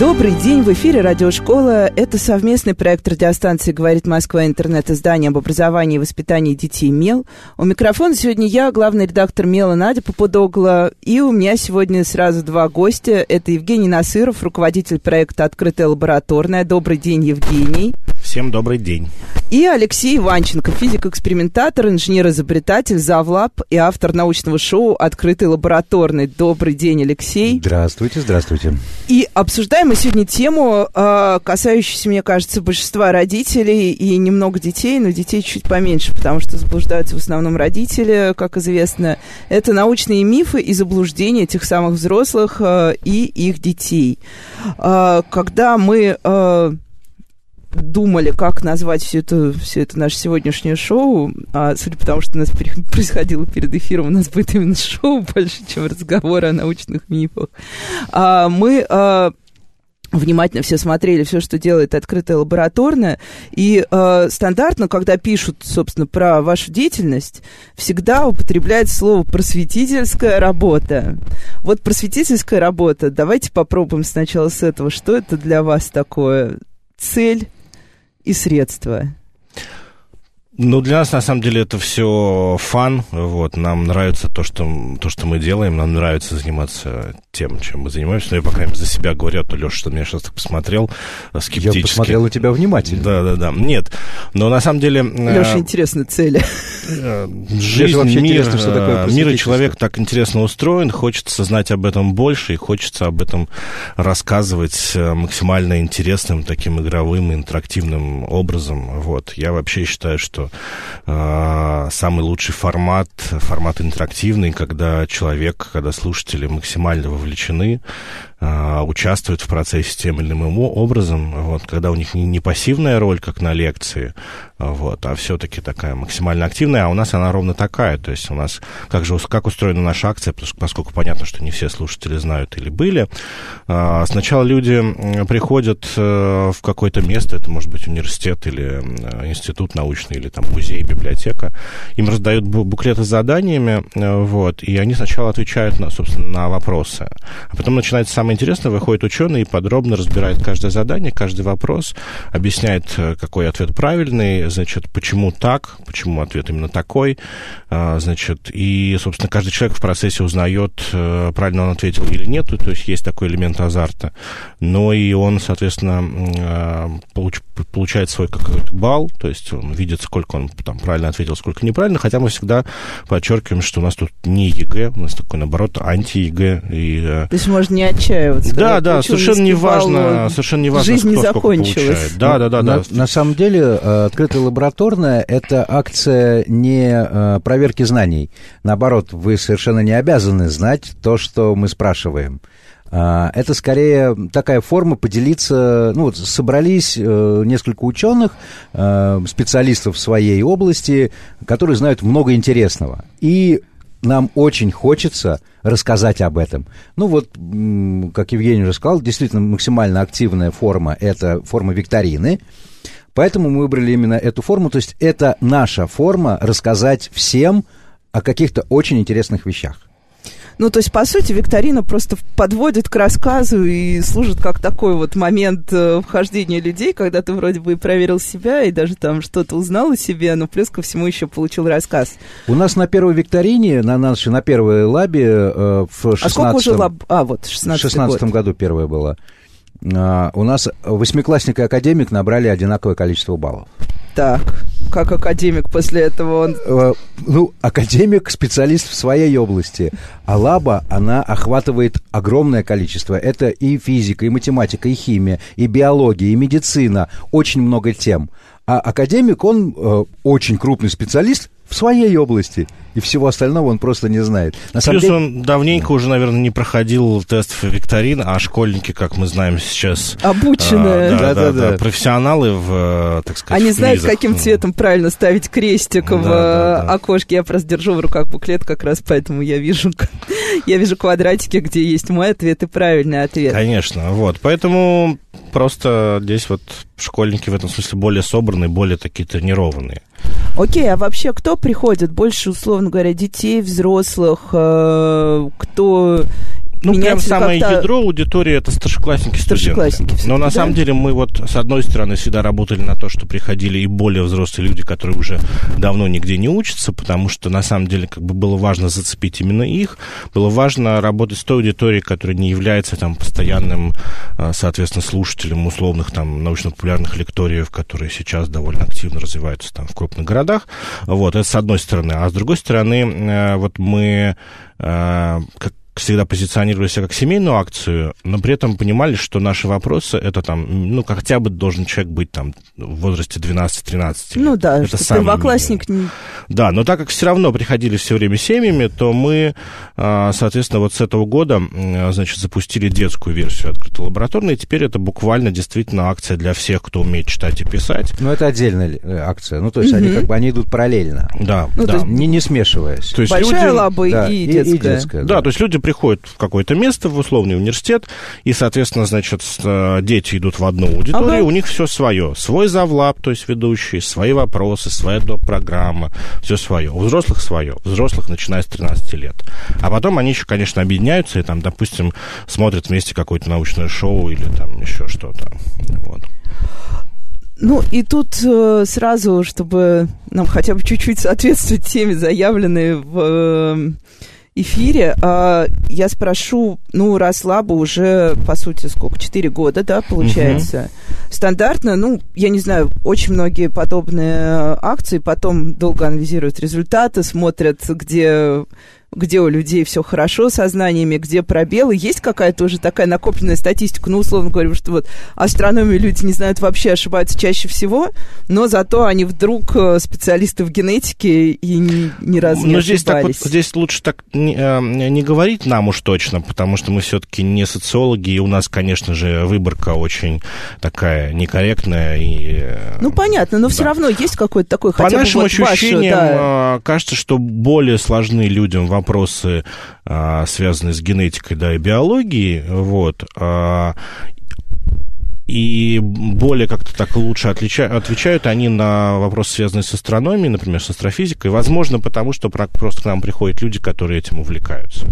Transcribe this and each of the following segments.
Добрый день, в эфире Радиошкола. Это совместный проект радиостанции «Говорит Москва» интернет-издание об образовании и воспитании детей «Мел». У микрофона сегодня я, главный редактор «Мела» Надя Попудогла. И у меня сегодня сразу два гостя. Это Евгений Насыров, руководитель проекта «Открытая лабораторная». Добрый день, Евгений. Всем добрый день. И Алексей Иванченко, физик-экспериментатор, инженер-изобретатель, завлаб и автор научного шоу «Открытый лабораторный». Добрый день, Алексей. Здравствуйте, здравствуйте. И обсуждаем мы сегодня тему, а, касающуюся, мне кажется, большинства родителей и немного детей, но детей чуть поменьше, потому что заблуждаются в основном родители, как известно. Это научные мифы и заблуждения тех самых взрослых а, и их детей. А, когда мы думали, как назвать все это, все это наше сегодняшнее шоу, а судя по тому, что у нас происходило перед эфиром, у нас будет именно шоу больше, чем разговор о научных мифах, а, мы а, внимательно все смотрели все, что делает открытая лабораторная. И э, стандартно, когда пишут, собственно, про вашу деятельность, всегда употребляется слово просветительская работа. Вот просветительская работа. Давайте попробуем сначала с этого. Что это для вас такое? Цель, и средства? Ну, для нас, на самом деле, это все фан. Вот. Нам нравится то что, то, что мы делаем. Нам нравится заниматься тем, чем мы занимаемся. Но я, по крайней мере, за себя говорю, а то Леша, что меня сейчас так посмотрел э, скептически. Я посмотрел на тебя внимательно. Да, да, да. Нет, но на самом деле... Э, Леша, интересны цели. Э, жизнь, вообще мир, интересно, что такое мир и человек так интересно устроен, хочется знать об этом больше, и хочется об этом рассказывать максимально интересным, таким игровым, интерактивным образом. Вот. Я вообще считаю, что э, самый лучший формат, формат интерактивный, когда человек, когда слушатели максимально вовлечены, э, участвуют в процессе тем или иным образом, вот, когда у них не пассивная роль, как на лекции, вот, а все-таки такая максимально активная, а у нас она ровно такая, то есть у нас, как же, как устроена наша акция, поскольку понятно, что не все слушатели знают или были, э, сначала люди приходят э, в какое-то место, это может быть университет или институт научный, или там музей, библиотека, им раздают буклеты с заданиями, вот, и они сначала отвечают, на, собственно, на вопросы, а потом начинается самое интересное, выходит ученый и подробно разбирает каждое задание, каждый вопрос, объясняет, э, какой ответ правильный, значит, почему так, почему ответ именно такой, а, значит, и, собственно, каждый человек в процессе узнает, э, правильно он ответил или нет, то есть есть такой элемент азарта, но и он, соответственно, а, получ, получает свой какой-то балл, то есть он видит, сколько он там правильно ответил, сколько неправильно, хотя мы всегда подчеркиваем, что у нас тут не ЕГЭ, у нас такой, наоборот, анти-ЕГЭ. И, э, то есть можно не отчаиваться. Да, да, совершенно не важно, совершенно не важно, Жизнь кто не закончилась. Да, да, да. На, да. на самом деле, э, открытая лабораторная – это акция не э, проверки знаний. Наоборот, вы совершенно не обязаны знать то, что мы спрашиваем. А, это скорее такая форма поделиться, ну вот собрались э, несколько ученых, э, специалистов в своей области, которые знают много интересного. И нам очень хочется рассказать об этом. Ну вот, как Евгений уже сказал, действительно максимально активная форма – это форма викторины. Поэтому мы выбрали именно эту форму. То есть это наша форма рассказать всем о каких-то очень интересных вещах. Ну, то есть, по сути, викторина просто подводит к рассказу и служит как такой вот момент э, вхождения людей, когда ты вроде бы и проверил себя, и даже там что-то узнал о себе, но плюс ко всему еще получил рассказ. У нас на первой викторине, на, нашей, на первой лабе э, в 16 А сколько уже лаб... А, вот, 16 В 16 год. году первая была. Э, у нас восьмиклассник и академик набрали одинаковое количество баллов. Так, как академик после этого он... Э, ну, академик специалист в своей области, а лаба, она охватывает огромное количество. Это и физика, и математика, и химия, и биология, и медицина, очень много тем. А академик, он э, очень крупный специалист в своей области и всего остального он просто не знает. На Плюс деле... он давненько уже, наверное, не проходил тестов и викторин, а школьники, как мы знаем сейчас... Обученные. А, да, да, да, да, да, профессионалы в, так сказать, Они знают, каким цветом правильно ставить крестик да, в да, да. окошке. Я просто держу в руках буклет как раз, поэтому я вижу, я вижу квадратики, где есть мой ответ и правильный ответ. Конечно, вот. Поэтому просто здесь вот школьники в этом смысле более собранные, более такие тренированные. Окей, а вообще кто приходит? Больше, условно говоря, детей, взрослых? Э, кто ну, прям самое ядро аудитории это старшеклассники, старшеклассники Но на да? самом деле мы вот с одной стороны всегда работали на то, что приходили и более взрослые люди, которые уже давно нигде не учатся, потому что на самом деле как бы было важно зацепить именно их, было важно работать с той аудиторией, которая не является там постоянным, а, соответственно, слушателем условных там научно-популярных лекториев, которые сейчас довольно активно развиваются там в крупных городах. Вот, это с одной стороны. А с другой стороны, э, вот мы э, как всегда позиционировали себя как семейную акцию, но при этом понимали, что наши вопросы, это там, ну, хотя бы должен человек быть там в возрасте 12-13 Ну да, это что первоклассник... Не... Да, но так как все равно приходили все время семьями, то мы, а, соответственно, вот с этого года, значит, запустили детскую версию открытой лабораторной, и теперь это буквально действительно акция для всех, кто умеет читать и писать. Ну, это отдельная э, акция, ну, то есть угу. они как бы, они идут параллельно. Да, ну, да. Не, не смешиваясь. То есть Большая люди... лаба да, и, и детская. И детская да. да, то есть люди приходят в какое-то место, в условный университет, и, соответственно, значит, э, дети идут в одну аудиторию, ага. у них все свое. Свой завлаб, то есть ведущий, свои вопросы, своя доп. программа, все свое. У взрослых свое. У взрослых, начиная с 13 лет. А потом они еще, конечно, объединяются и там, допустим, смотрят вместе какое-то научное шоу или там еще что-то. Вот. Ну, и тут э, сразу, чтобы нам хотя бы чуть-чуть соответствовать теме, заявленной в э, эфире а, я спрошу, ну, раз Лаба уже, по сути, сколько, 4 года, да, получается. Угу. Стандартно, ну, я не знаю, очень многие подобные акции потом долго анализируют результаты, смотрят, где где у людей все хорошо со знаниями, где пробелы. Есть какая-то уже такая накопленная статистика? Ну, условно говоря, что вот астрономию люди не знают вообще, ошибаются чаще всего, но зато они вдруг э, специалисты в генетике и ни, ни разу не но здесь так вот, здесь лучше так не, э, не говорить нам уж точно, потому что мы все-таки не социологи, и у нас, конечно же, выборка очень такая некорректная. И, э, ну, понятно, но да. все равно есть какой-то такой По хотя нашим бы вот ощущениям, вашу, да. кажется, что более сложны людям вопросы вопросы, а, связанные с генетикой, да, и биологией, вот, а, и более как-то так лучше отлича... отвечают они на вопросы, связанные с астрономией, например, с астрофизикой. Возможно, потому что просто к нам приходят люди, которые этим увлекаются.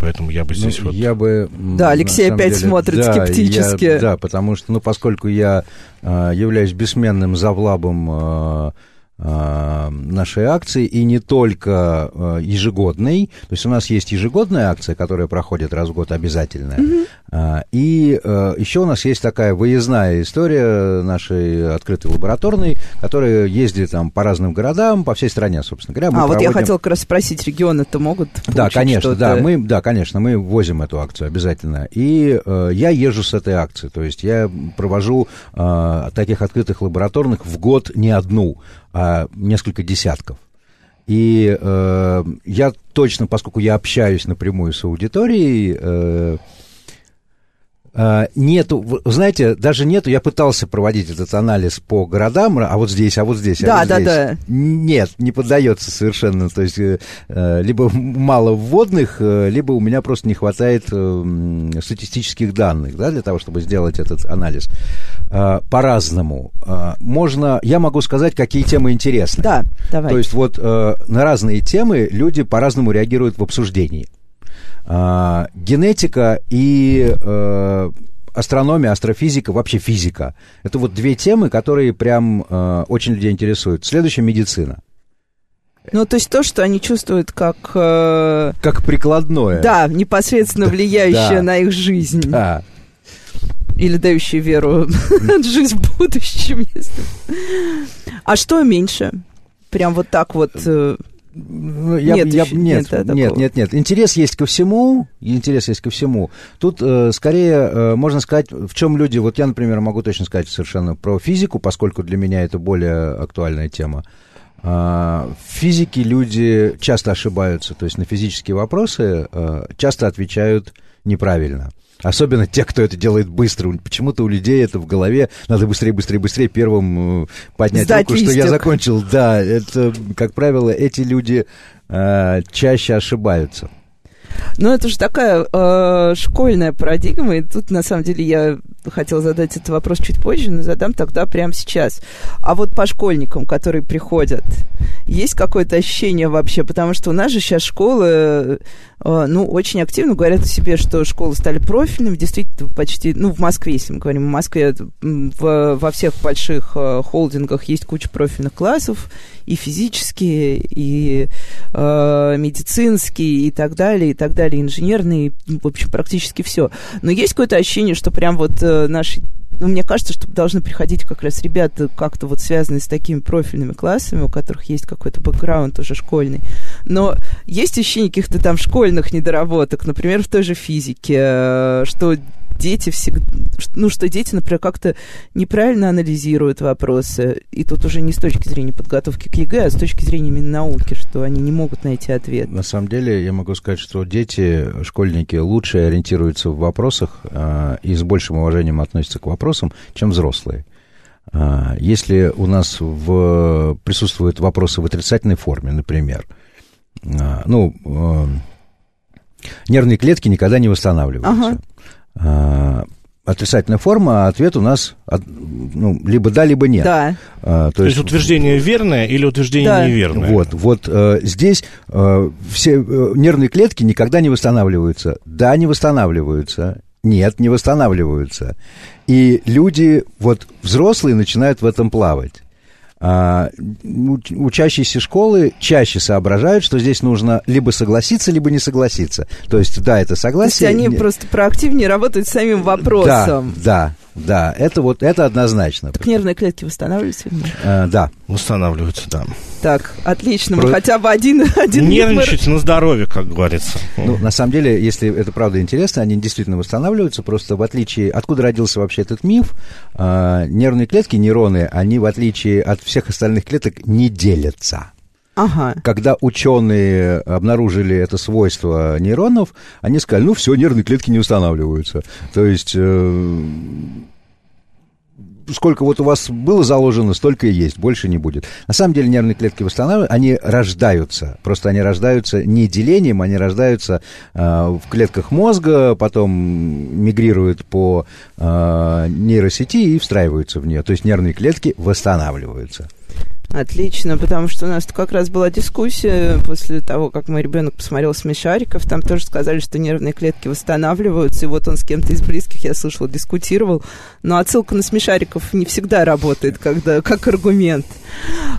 Поэтому я бы ну, здесь ну, вот... Я бы... Да, Алексей опять деле, смотрит да, скептически. Я, да, потому что, ну, поскольку я э, являюсь бессменным завлабом э, Э, нашей акции, и не только э, ежегодной. То есть у нас есть ежегодная акция, которая проходит раз в год обязательно. Mm-hmm. И еще у нас есть такая выездная история нашей открытой лабораторной, которая ездит там по разным городам, по всей стране, собственно говоря. Мы а, проводим... вот я хотел как раз спросить, регионы-то могут Да, конечно, да, мы, да, конечно, мы возим эту акцию обязательно. И э, я езжу с этой акцией, то есть я провожу э, таких открытых лабораторных в год не одну, а несколько десятков. И э, я точно, поскольку я общаюсь напрямую с аудиторией, э, а, нету, знаете, даже нету, я пытался проводить этот анализ по городам, а вот здесь, а вот здесь, а да, вот да, здесь. Да. Нет, не поддается совершенно. То есть э, э, либо мало вводных, э, либо у меня просто не хватает статистических данных да, для того, чтобы сделать этот анализ. А, по-разному. А, можно, я могу сказать, какие темы интересны. Да, давай. То есть вот на разные темы люди по-разному реагируют в обсуждении. Генетика и э, астрономия, астрофизика, вообще физика. Это вот две темы, которые прям э, очень людей интересуют. Следующая медицина. Ну, то есть то, что они чувствуют как... Э... Как прикладное. Да, непосредственно влияющее на их жизнь. Да. Или дающее веру жизнь в будущем. Если... А что меньше? Прям вот так вот... Э, ну, я, нет, я, еще, нет, нет, нет, нет, нет. Интерес есть ко всему, интерес есть ко всему. Тут э, скорее э, можно сказать, в чем люди, вот я, например, могу точно сказать совершенно про физику, поскольку для меня это более актуальная тема. В физике люди часто ошибаются, то есть на физические вопросы часто отвечают неправильно. Особенно те, кто это делает быстро. Почему-то у людей это в голове. Надо быстрее, быстрее, быстрее первым э, поднять Сдать руку, листик. что я закончил. Да, это, как правило, эти люди э, чаще ошибаются. Ну, это же такая э, школьная парадигма, и тут, на самом деле, я хотела задать этот вопрос чуть позже, но задам тогда прямо сейчас. А вот по школьникам, которые приходят, есть какое-то ощущение вообще? Потому что у нас же сейчас школы, ну, очень активно говорят о себе, что школы стали профильными, действительно, почти, ну, в Москве, если мы говорим, в Москве в, во всех больших э, холдингах есть куча профильных классов, и физические, и э, медицинские, и так далее, и так далее, инженерные, в общем, практически все. Но есть какое-то ощущение, что прям вот э, наши ну, мне кажется, что должны приходить как раз ребята, как-то вот связанные с такими профильными классами, у которых есть какой-то бэкграунд уже школьный. Но есть ощущение каких-то там школьных недоработок, например, в той же физике, э, что дети всегда, ну, что дети, например, как-то неправильно анализируют вопросы, и тут уже не с точки зрения подготовки к ЕГЭ, а с точки зрения именно науки, что они не могут найти ответ. На самом деле, я могу сказать, что дети, школьники лучше ориентируются в вопросах э, и с большим уважением относятся к вопросам, чем взрослые. Э, если у нас в, присутствуют вопросы в отрицательной форме, например, э, ну, э, нервные клетки никогда не восстанавливаются. Ага. А, отрицательная форма, а ответ у нас ну, либо да, либо нет. Да. А, то, то есть, есть утверждение верное или утверждение да. неверное? Вот, вот э, здесь э, все э, нервные клетки никогда не восстанавливаются. Да, не восстанавливаются. Нет, не восстанавливаются. И люди, вот взрослые, начинают в этом плавать а, учащиеся школы чаще соображают, что здесь нужно либо согласиться, либо не согласиться. То есть, да, это согласие. То есть они нет. просто проактивнее работают с самим вопросом. Да, да. Да, это вот это однозначно. Так нервные клетки восстанавливаются? А, да. Восстанавливаются, да. Так, отлично. Мы Про... хотя бы один, один Нервничать мы... на здоровье, как говорится. Ну, на самом деле, если это правда интересно, они действительно восстанавливаются. Просто в отличие... Откуда родился вообще этот миф? А, нервные клетки, нейроны, они в отличие от всех остальных клеток не делятся. Ага. Когда ученые обнаружили это свойство нейронов, они сказали, ну все, нервные клетки не устанавливаются. То есть э, сколько вот у вас было заложено, столько и есть, больше не будет. На самом деле нервные клетки восстанавливаются, они рождаются, просто они рождаются не делением, они рождаются э, в клетках мозга, потом мигрируют по э, нейросети и встраиваются в нее. То есть нервные клетки восстанавливаются. Отлично, потому что у нас как раз была дискуссия после того, как мой ребенок посмотрел «Смешариков». Там тоже сказали, что нервные клетки восстанавливаются. И вот он с кем-то из близких, я слышала, дискутировал. Но отсылка на «Смешариков» не всегда работает когда, как аргумент.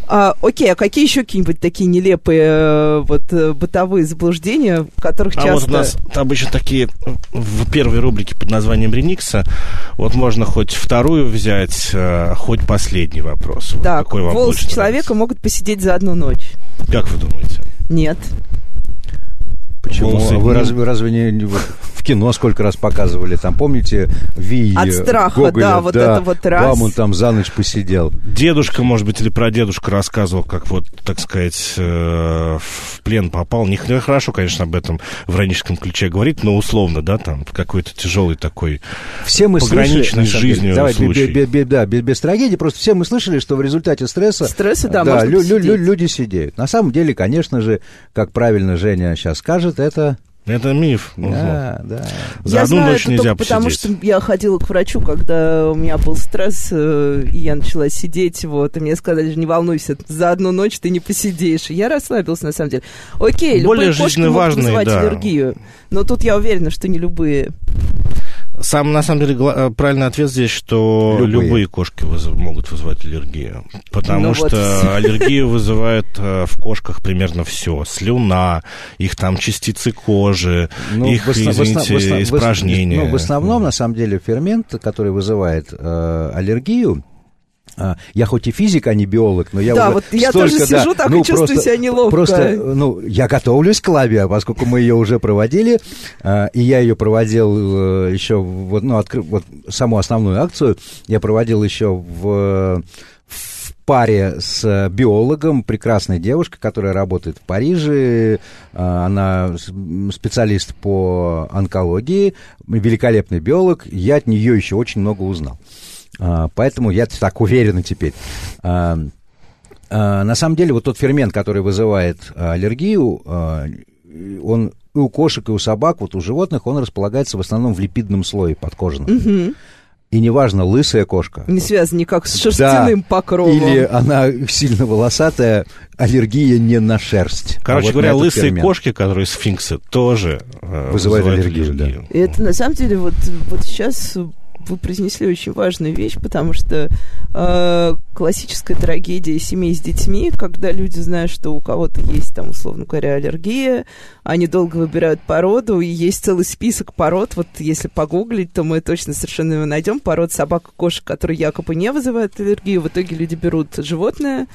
А, окей, а какие еще какие-нибудь такие нелепые э, вот э, бытовые заблуждения, которых а часто... вот у нас обычно такие в первой рубрике под названием Реникса, вот можно хоть вторую взять, э, хоть последний вопрос. Так, вот какой вам волосы человека могут посидеть за одну ночь. Как вы думаете? Нет. Почему? Волосы, вы разве, разве не, в кино сколько раз показывали? Там, помните, Ви От страха, Гоголя, да, вот да, это вот раз. Вам он там за ночь посидел. Дедушка, может быть, или прадедушка рассказывал, как вот, так сказать, э, в плен попал. Не хорошо, конечно, об этом в ироническом ключе говорить, но условно, да, там какой-то тяжелый такой все мы пограничный слышали, с жизнью Давай, случай. Без, без, да, без, без трагедии, просто все мы слышали, что в результате стресса... Стресса, да, да лю, лю, люди сидеют. На самом деле, конечно же, как правильно Женя сейчас скажет, это это миф. Да, да. За я одну знаю ночь это нельзя посидеть. потому что я ходила к врачу, когда у меня был стресс, э, и я начала сидеть, вот, и мне сказали, не волнуйся, за одну ночь ты не посидишь. И я расслабилась, на самом деле. Окей, Более любые кошки могут важные, вызывать да. аллергию, но тут я уверена, что не любые. Сам, на самом деле, э, правильный ответ здесь, что любые, любые кошки вызов, могут вызывать аллергию. Потому ну, что вот. аллергию вызывает э, в кошках примерно все. Слюна, их там частицы кожи, ну, их, в извините, в основ... испражнения. Ну, в основном, на самом деле, фермент, который вызывает э, аллергию, я хоть и физик, а не биолог, но я да, уже вот я столько, тоже сижу да, так ну, и чувствую просто, себя неловко. Просто, ну, я готовлюсь к лаве, поскольку мы ее уже проводили, а, и я ее проводил э, еще, вот, ну, откры, вот саму основную акцию я проводил еще в, в паре с биологом, прекрасной девушкой, которая работает в Париже. Она специалист по онкологии, великолепный биолог. Я от нее еще очень много узнал. Поэтому я так уверен теперь. На самом деле, вот тот фермент, который вызывает аллергию, он и у кошек, и у собак, вот у животных, он располагается в основном в липидном слое подкожном. Угу. И неважно, лысая кошка. Не связано никак с шерстяным да, покровом. Или она сильно волосатая, аллергия не на шерсть. А Короче а вот говоря, лысые фермент. кошки, которые сфинксы, тоже э, вызывают, вызывают аллергию. аллергию. Да. И это на самом деле вот, вот сейчас вы произнесли очень важную вещь, потому что э, классическая трагедия семей с детьми, когда люди знают, что у кого-то есть там, условно говоря, аллергия, они долго выбирают породу, и есть целый список пород, вот если погуглить, то мы точно совершенно его найдем, пород собак и кошек, которые якобы не вызывают аллергию, в итоге люди берут животное,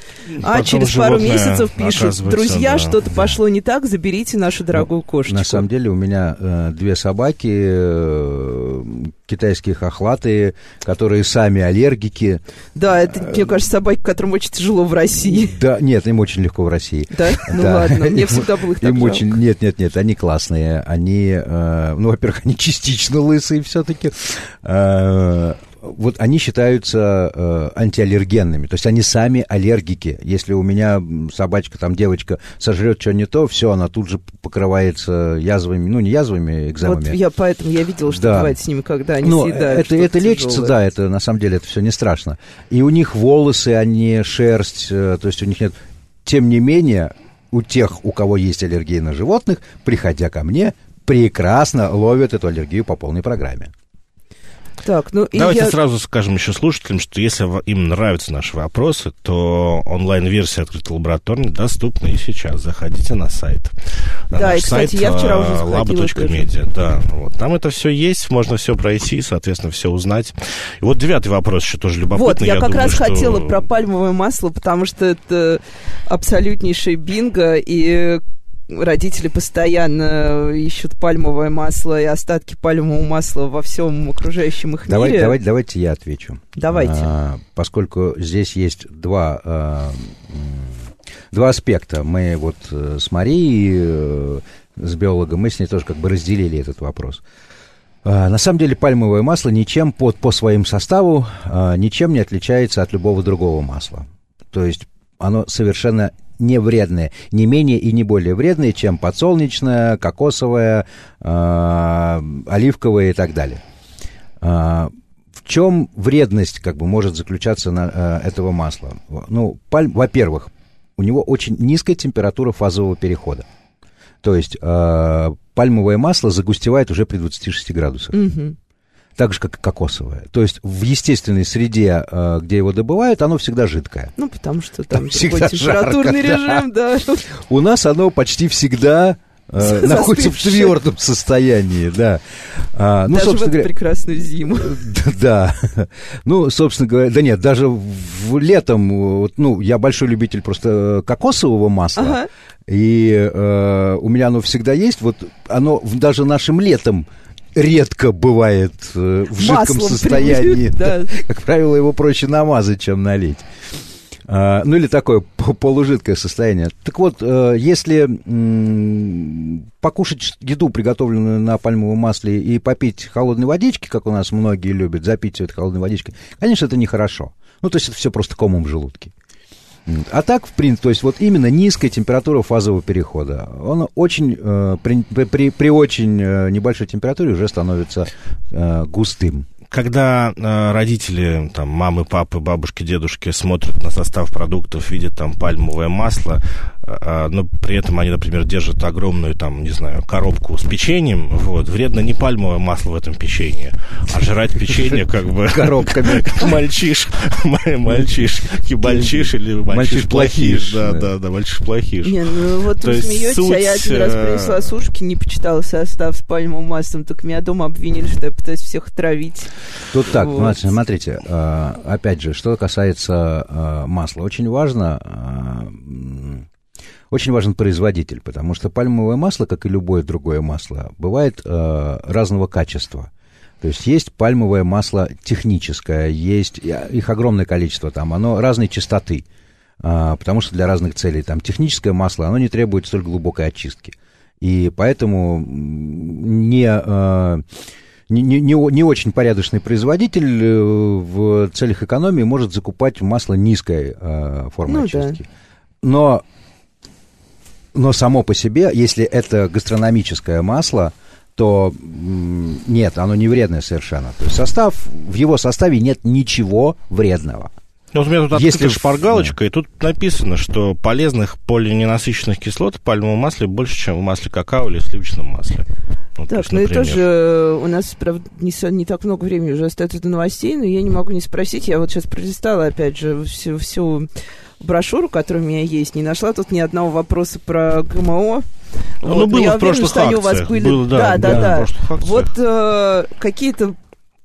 а Потом через пару месяцев пишут, друзья, да, что-то да. пошло не так, заберите нашу дорогую кошечку. На самом деле у меня э, две собаки, э, китайские хохлатые, которые сами аллергики. Да, это, мне кажется, собаки, которым очень тяжело в России. Да, нет, им очень легко в России. Да? Ну да. ладно, мне всегда было их так им очень, Нет, нет, нет, они классные. Они, э, ну, во-первых, они частично лысые все-таки. Э, вот они считаются э, антиаллергенными, то есть они сами аллергики. Если у меня собачка, там девочка сожрет что не то, все, она тут же покрывается язвами, ну не язвами, экзамами. Вот я поэтому я видел, что да. бывает с ними, когда они Но съедают. Это, это лечится, да, это на самом деле это все не страшно. И у них волосы, они шерсть, э, то есть у них нет. Тем не менее, у тех, у кого есть аллергия на животных, приходя ко мне, прекрасно ловят эту аллергию по полной программе. Так, ну, Давайте я... сразу скажем еще слушателям, что если им нравятся наши вопросы, то онлайн-версия открытой лабораторной доступна и сейчас. Заходите на сайт. На да, и, кстати, сайт, я вчера уже laba.media. Да, вот. Там это все есть, можно все пройти, соответственно, все узнать. И вот девятый вопрос еще тоже любопытный. Вот, я, я как думаю, раз что... хотела про пальмовое масло, потому что это абсолютнейший бинго, и родители постоянно ищут пальмовое масло и остатки пальмового масла во всем окружающем их давай, мире. Давайте, давайте я отвечу. Давайте. А, поскольку здесь есть два, а, два аспекта. Мы вот э, с Марией, э, с биологом, мы с ней тоже как бы разделили этот вопрос. А, на самом деле пальмовое масло ничем по, по своему составу а, ничем не отличается от любого другого масла. То есть оно совершенно не вредные, не менее и не более вредные, чем подсолнечное, кокосовое, э, оливковое и так далее. Э, в чем вредность как бы может заключаться на, э, этого масла? Ну, паль, во-первых, у него очень низкая температура фазового перехода. То есть э, пальмовое масло загустевает уже при 26 градусах. Угу так же, как и кокосовое. То есть в естественной среде, э, где его добывают, оно всегда жидкое. Ну, потому что там, там всегда температурный жарко, режим, да. да. У нас оно почти всегда э, находится в твердом состоянии, да. А, ну, даже собственно в эту говоря, прекрасную зиму. Да, ну, собственно говоря, да нет, даже в летом, ну, я большой любитель просто кокосового масла, ага. и э, у меня оно всегда есть, вот оно даже нашим летом редко бывает э, в жидком Маслом состоянии. да. Как правило, его проще намазать, чем налить. А, ну или такое полужидкое состояние. Так вот, э, если покушать еду, приготовленную на пальмовом масле, и попить холодной водички, как у нас многие любят, запить это холодной водичкой, конечно, это нехорошо. Ну, то есть это все просто комом в желудке. А так, в принципе, то есть вот именно низкая температура фазового перехода, он очень, э, при, при, при очень э, небольшой температуре уже становится э, густым. Когда э, родители, там, мамы, папы, бабушки, дедушки смотрят на состав продуктов, видят там пальмовое масло, но при этом они, например, держат огромную, там, не знаю, коробку с печеньем, вот, вредно не пальмовое масло в этом печенье, а жрать печенье как бы... Коробками. Мальчиш, мальчиш, кибальчиш или мальчиш плохиш. Да, да, да, мальчиш плохиш. Не, ну вот вы смеетесь, а я один раз э, принесла сушки, не почитала состав с пальмовым маслом, только меня дома обвинили, что я пытаюсь всех травить. Тут так, смотрите, э, опять же, что касается масла, очень важно, очень важен производитель, потому что пальмовое масло, как и любое другое масло, бывает разного качества. То есть есть пальмовое масло техническое, есть их огромное количество там, оно разной частоты, а, потому что для разных целей. Там техническое масло, оно не требует столь глубокой очистки. И поэтому не, а, не, не, не очень порядочный производитель э, в целях экономии может закупать масло низкой а, формы ну, очистки. Да. Но, но само по себе, если это гастрономическое масло, то нет, оно не вредное совершенно. То есть состав, в его составе нет ничего вредного. Ну, вот у меня тут Если шпаргалочка, да. и тут написано, что полезных полиненасыщенных кислот в пальмовом масле больше, чем в масле какао или сливочном масле. Вот, так, есть, ну и тоже э, у нас, правда, не, не так много времени уже остается до новостей, но я не могу не спросить. Я вот сейчас пролистала, опять же, всю, всю брошюру, которая у меня есть, не нашла тут ни одного вопроса про ГМО. Ну, вот, было я в прошлых уверена, что они у вас были. Было, да, да, да. да. Вот э, какие-то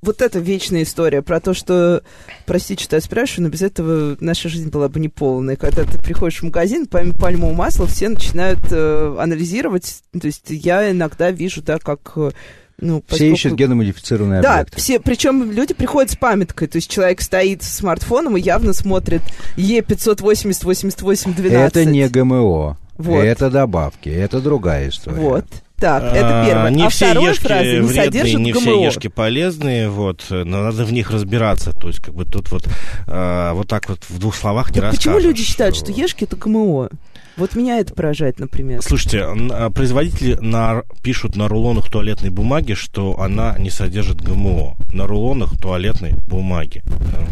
вот эта вечная история про то, что, простите, что я спрашиваю, но без этого наша жизнь была бы неполной. Когда ты приходишь в магазин, помимо пальмового масла, все начинают э, анализировать. То есть я иногда вижу, да, как э, ну, поскольку... Все ищут геномодифицированные да, объекты. Да, все, причем люди приходят с памяткой, то есть человек стоит с смартфоном и явно смотрит Е580-88-12. Это не ГМО, вот. это добавки, это другая история. Вот. Так, это а, первое. Не а все ешки фраза, не вредные, не ГМО. все ешки полезные, вот, но надо в них разбираться. То есть, как бы тут вот, а, вот так вот в двух словах не так. Почему люди считают, что ешки это ГМО? Вот меня это поражает, например. Слушайте, а, производители на, пишут на рулонах туалетной бумаги, что она не содержит ГМО. На рулонах туалетной бумаги.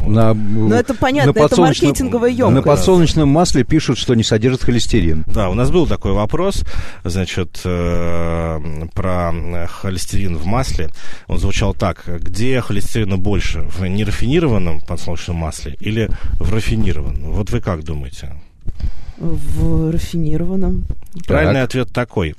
Вот. На, ну, это понятно, на это маркетинговая емкость. На подсолнечном масле пишут, что не содержит холестерин. Да, у нас был такой вопрос, значит, э, про холестерин в масле. Он звучал так. Где холестерина больше? В нерафинированном подсолнечном масле или в рафинированном? Вот вы как думаете? В рафинированном. Правильный так. ответ такой.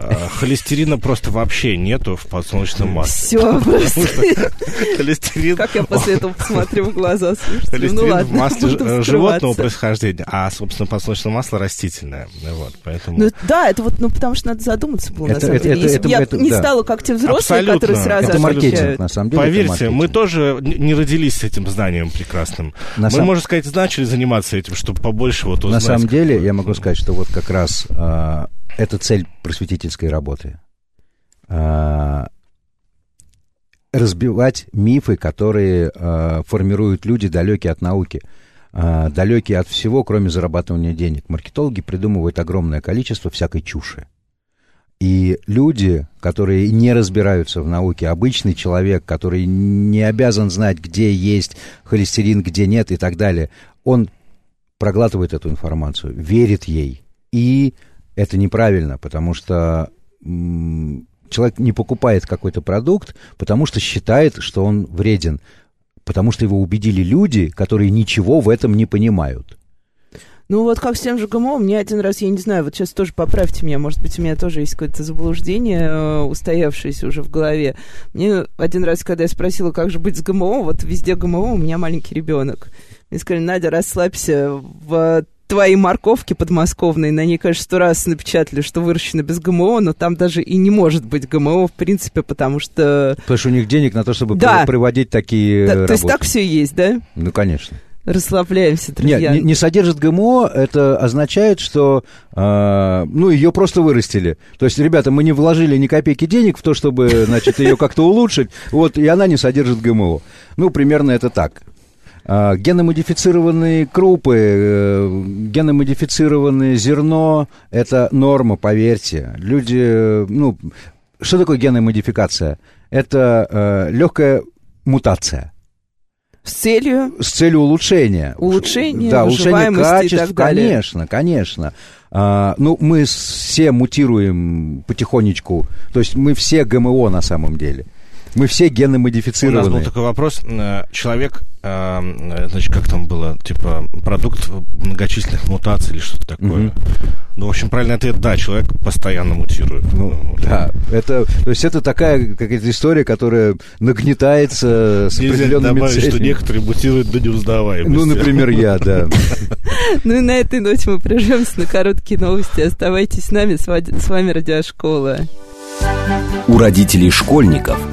Э, э, холестерина просто вообще нету в подсолнечном масле. Все, холестерин... Как я после этого посмотрю в глаза, слушайте. Холестерин ну, ладно, в масле животного происхождения, а, собственно, подсолнечное масло растительное. Вот, поэтому... Ну, да, это вот, ну, потому что надо задуматься было, это, на самом это, деле. Это, Если это, я не да. стала, как те взрослые, Абсолютно. которые сразу Это маркетинг, на самом деле. Поверьте, мы тоже не родились с этим знанием прекрасным. На мы, сам... можно сказать, начали заниматься этим, чтобы побольше вот узнать. На самом деле, я могу сказать, что вот как раз а, это цель просветительской работы. А, разбивать мифы, которые а, формируют люди, далекие от науки, а, далекие от всего, кроме зарабатывания денег. Маркетологи придумывают огромное количество всякой чуши. И люди, которые не разбираются в науке, обычный человек, который не обязан знать, где есть холестерин, где нет и так далее, он проглатывает эту информацию, верит ей и это неправильно, потому что человек не покупает какой-то продукт, потому что считает, что он вреден, потому что его убедили люди, которые ничего в этом не понимают. Ну вот как с тем же ГМО, мне один раз, я не знаю, вот сейчас тоже поправьте меня, может быть, у меня тоже есть какое-то заблуждение, э, устоявшееся уже в голове. Мне один раз, когда я спросила, как же быть с ГМО, вот везде ГМО, у меня маленький ребенок. Мне сказали, Надя, расслабься, в твои морковки подмосковные, на ней, конечно, сто раз напечатали, что выращено без ГМО, но там даже и не может быть ГМО, в принципе, потому что... Потому что у них денег на то, чтобы да. проводить такие да, работы. То есть так все есть, да? Ну, конечно. Расслабляемся, друзья. Нет, не, не содержит ГМО, это означает, что, э, ну, ее просто вырастили. То есть, ребята, мы не вложили ни копейки денег в то, чтобы, значит, ее как-то улучшить, вот, и она не содержит ГМО. Ну, примерно это так. А, геномодифицированные крупы, э, геномодифицированное зерно – это норма, поверьте. Люди, ну, что такое геномодификация? Это э, легкая мутация. С целью? С целью улучшения. Улучшения, да, улучшения качеств, и так далее. конечно, конечно. А, ну, мы все мутируем потихонечку, то есть мы все ГМО на самом деле. Мы все гены модифицированы. У нас был такой вопрос. Э, человек, э, значит, как там было, типа, продукт многочисленных мутаций или что-то такое. Угу. Ну, в общем, правильный ответ – да, человек постоянно мутирует. Ну, да, это, то есть это такая какая-то история, которая нагнетается с Нельзя определенными добавить, целями. что некоторые мутируют до неузнаваемости. Ну, например, я, да. Ну и на этой ноте мы прервемся на короткие новости. Оставайтесь с нами, с вами Радиошкола. У родителей школьников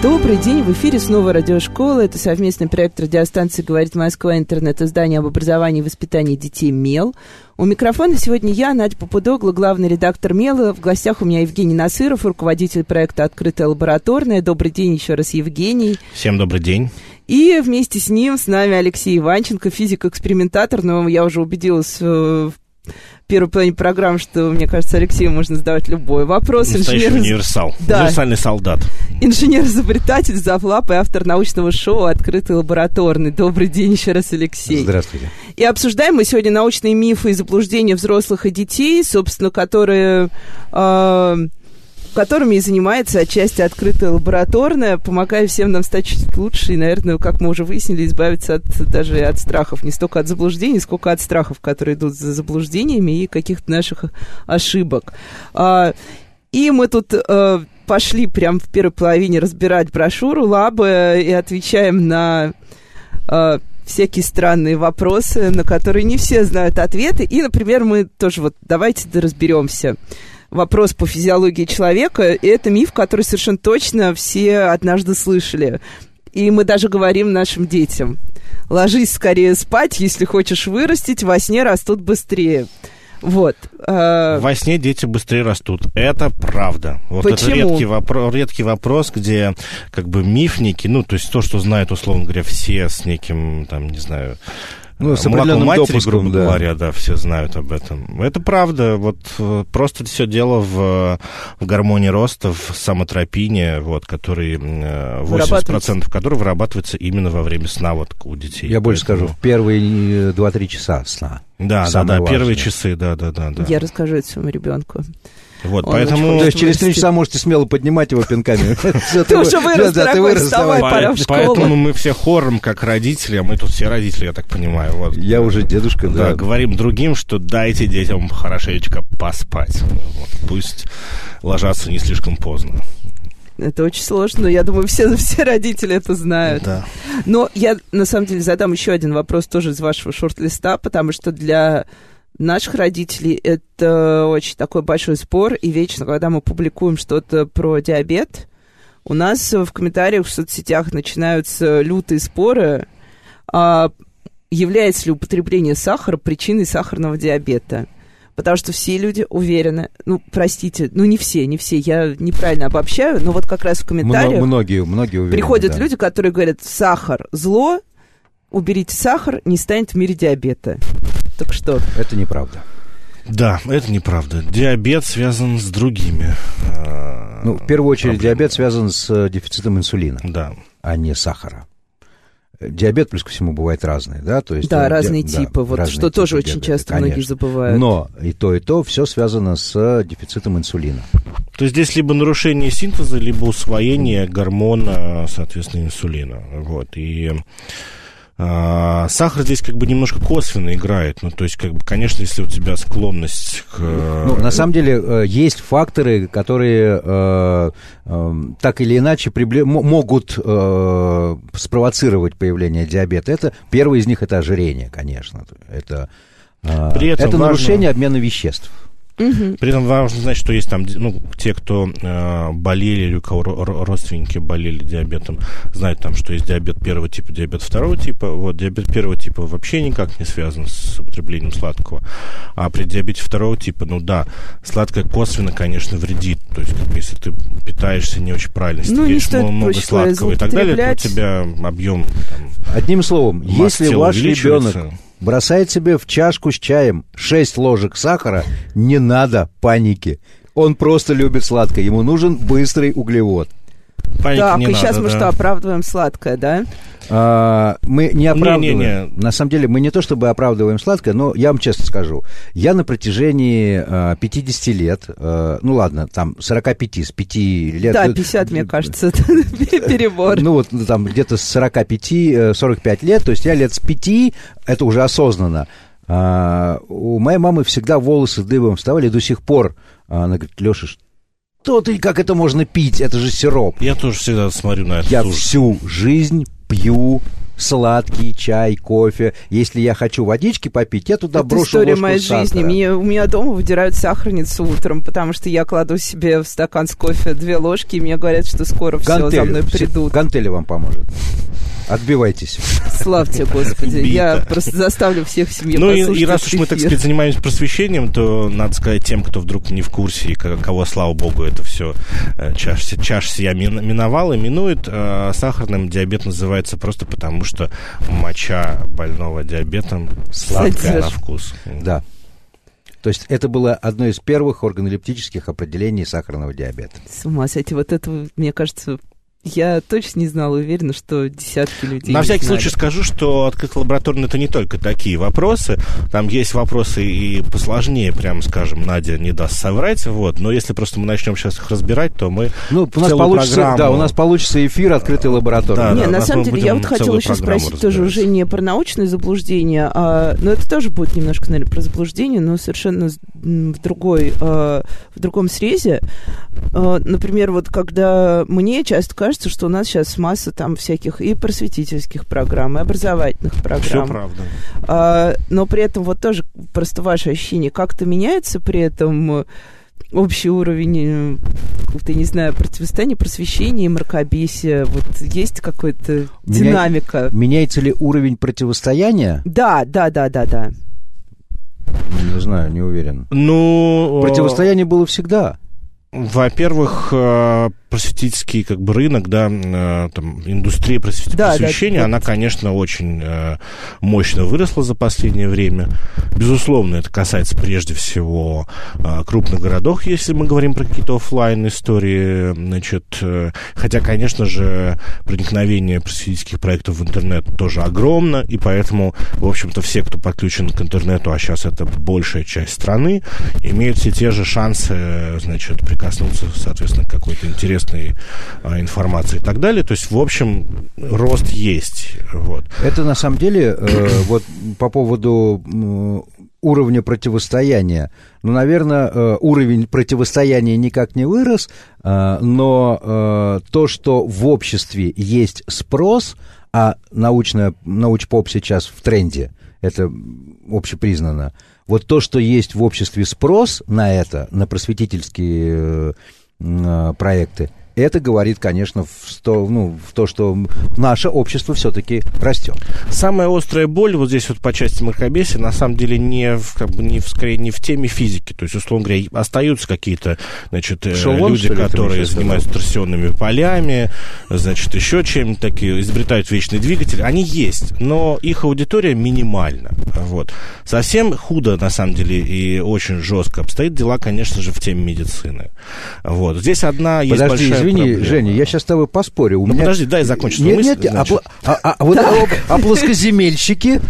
Добрый день, в эфире снова радиошкола. Это совместный проект радиостанции «Говорит Москва», интернет-издание об образовании и воспитании детей «Мел». У микрофона сегодня я, Надя Попудогла, главный редактор «Мела». В гостях у меня Евгений Насыров, руководитель проекта «Открытая лабораторная». Добрый день еще раз, Евгений. Всем добрый день. И вместе с ним, с нами Алексей Иванченко, физик-экспериментатор, но я уже убедилась э, в первой половине программы, что, мне кажется, Алексею можно задавать любой вопрос. Настоящий инженер... универсал. Да. Универсальный солдат. Инженер-изобретатель, завлап и автор научного шоу «Открытый лабораторный». Добрый день еще раз, Алексей. Здравствуйте. И обсуждаем мы сегодня научные мифы и заблуждения взрослых и детей, собственно, которые... Э, которыми и занимается отчасти открытая лабораторная, помогая всем нам стать чуть лучше и, наверное, как мы уже выяснили, избавиться от, даже от страхов, не столько от заблуждений, сколько от страхов, которые идут за заблуждениями и каких-то наших ошибок. А, и мы тут а, пошли прям в первой половине разбирать брошюру Лабы и отвечаем на а, всякие странные вопросы, на которые не все знают ответы. И, например, мы тоже вот давайте разберемся вопрос по физиологии человека, и это миф, который совершенно точно все однажды слышали. И мы даже говорим нашим детям, ложись скорее спать, если хочешь вырастить, во сне растут быстрее. Вот. Э... Во сне дети быстрее растут. Это правда. Вот Почему? это редкий, вопро- редкий вопрос, где как бы мифники, ну, то есть то, что знают, условно говоря, все с неким, там, не знаю, ну, с определенным матери, допуском, грубо да. говоря, да, все знают об этом. Это правда. Вот э, просто все дело в, в гармонии роста, в самотропине, вот, который 80% э, который вырабатывается именно во время сна вот у детей. Я больше Поэтому... скажу, в первые 2-3 часа сна. Да, да, да, первые часы, да, да, да, да. Я расскажу это своему ребенку. Вот, Он поэтому... То есть через три часа можете смело поднимать его пинками. Ты уже вырос, дорогой, вставай, пора в школу. Поэтому мы все хором, как родители, а мы тут все родители, я так понимаю. Вот. Я уже дедушка, да. Говорим другим, что дайте детям хорошенечко поспать. Пусть ложатся не слишком поздно. Это очень сложно, но я думаю, все, все родители это знают. Да. Но я, на самом деле, задам еще один вопрос тоже из вашего шорт-листа, потому что для наших родителей это очень такой большой спор, и вечно, когда мы публикуем что-то про диабет, у нас в комментариях в соцсетях начинаются лютые споры, а является ли употребление сахара причиной сахарного диабета. Потому что все люди уверены, ну, простите, ну, не все, не все, я неправильно обобщаю, но вот как раз в комментариях... Многие, многие уверены, Приходят да. люди, которые говорят, сахар – зло, уберите сахар, не станет в мире диабета. Так что? Это неправда. Да, это неправда. Диабет связан с другими. Э, ну, в первую очередь, проблемами. диабет связан с э, дефицитом инсулина, да. а не сахара. Диабет, плюс ко всему, бывает разный, да? То есть, да, э, разные ди... типы, да, вот разные что типы тоже диабета, очень часто конечно. многие забывают. Но и то, и то все связано с дефицитом инсулина. То есть здесь либо нарушение синтеза, либо усвоение гормона, соответственно, инсулина. Вот. И сахар здесь как бы немножко косвенно играет. Ну, то есть, как бы, конечно, если у тебя склонность к... Ну, на самом деле, э, есть факторы, которые э, э, так или иначе прибли... могут э, спровоцировать появление диабета. Это, первый из них – это ожирение, конечно. Это, э, При этом это важно... нарушение обмена веществ. Угу. При этом важно знать, что есть там, ну, те, кто э, болели или у кого родственники болели диабетом, знают там, что есть диабет первого типа, диабет второго типа. Вот диабет первого типа вообще никак не связан с употреблением сладкого. А при диабете второго типа, ну да, сладкое косвенно, конечно, вредит. То есть, как, если ты питаешься не очень правильно, если ну, ты ешь много сладкого и так далее, то у тебя объем... Там, Одним словом, если ваш ребенок бросает себе в чашку с чаем 6 ложек сахара, не надо паники. Он просто любит сладкое, ему нужен быстрый углевод. Паники так, и надо, сейчас мы да. что, оправдываем сладкое, да? А, мы не оправдываем. Не, не, не. На самом деле, мы не то чтобы оправдываем сладкое, но я вам честно скажу, я на протяжении а, 50 лет, а, ну ладно, там 45, с 5 лет... Да, 50, мне кажется, это перебор. Ну вот там где-то с 45, 45 лет, то есть я лет с 5, это уже осознанно, а, у моей мамы всегда волосы дыбом вставали до сих пор. Она говорит, Леша, что ты, как это можно пить? Это же сироп. Я тоже всегда смотрю на это. Я всю жизнь пью сладкий чай, кофе. Если я хочу водички попить, я туда Это брошу история ложку моей сахара. жизни. Мне, у меня дома выдирают сахарницу утром, потому что я кладу себе в стакан с кофе две ложки, и мне говорят, что скоро все за Гантель. мной придут. Гантели вам поможет. Отбивайтесь. Славьте, Господи. Я просто заставлю всех в семье Ну и, и раз уж мы, так сказать, занимаемся просвещением, то надо сказать тем, кто вдруг не в курсе, и ко- кого, слава богу, это все чаш, чаш сия мин- миновала, минует, э, сахарным диабет называется просто потому, что моча больного диабетом сладкая на вкус. Да. То есть это было одно из первых органолептических определений сахарного диабета. С ума сойти. Вот это, мне кажется, я точно не знала, уверена, что десятки людей На всякий знали. случай скажу, что открытый лабораторный это не только такие вопросы. Там есть вопросы и посложнее, прям скажем, Надя не даст соврать. Вот. Но если просто мы начнем сейчас их разбирать, то мы Ну, у нас получится, программу- да, у нас получится эфир открытой лаборатории. Да, Не, да, на самом деле, я вот хотела еще спросить тоже уже не про научное заблуждение, а, но это тоже будет немножко, наверное, про заблуждение, но совершенно в другой, э, в другом срезе. Э, например, вот когда мне часто кажется, что у нас сейчас масса там всяких и просветительских программ, и образовательных Все программ. правда. А, но при этом вот тоже просто ваше ощущение как-то меняется при этом э, общий уровень, э, какого-то, не знаю, противостояния, просвещения и мракобесия? Вот есть какая-то Меня- динамика? Меняется ли уровень противостояния? Да, да, да, да, да. Не знаю, не уверен. Ну, Противостояние было всегда. Во-первых, э, просветительский как бы рынок, да, э, там, индустрия просвет- Да, да, просвещения, вот. она, конечно, очень э, мощно выросла за последнее время. Безусловно, это касается прежде всего э, крупных городов, если мы говорим про какие-то оффлайн истории, значит, хотя, конечно же, проникновение просветительских проектов в интернет тоже огромно, и поэтому, в общем-то, все, кто подключен к интернету, а сейчас это большая часть страны, имеют все те же шансы, значит, прикоснуться, соответственно, к какой-то интересной а, информации и так далее. То есть, в общем, рост есть. Вот. Это на самом деле, э, вот по поводу уровня противостояния. Ну, наверное, э, уровень противостояния никак не вырос, э, но то, что в обществе есть спрос, а научная, научпоп сейчас в тренде, это общепризнано, вот то, что есть в обществе спрос на это, на просветительские проекты, это говорит, конечно, в, сто- ну, в то, что наше общество все-таки растет. Самая острая боль вот здесь вот по части мракобесия на самом деле не в, как бы, не в, скорее не в теме физики. То есть, условно говоря, остаются какие-то, значит, э, Шелон, люди, которые занимаются торсионными полями, значит, еще чем-то такие, изобретают вечный двигатель. Они есть, но их аудитория минимальна. Вот. Совсем худо, на самом деле, и очень жестко обстоит дела, конечно же, в теме медицины. Вот. Здесь одна есть Подожди, большая извини, проблема. Женя, я сейчас с тобой поспорю. У Ну, меня... подожди, дай закончить Нет, мысль, нет, а, пла- а- а- а вот а, а плоскоземельщики,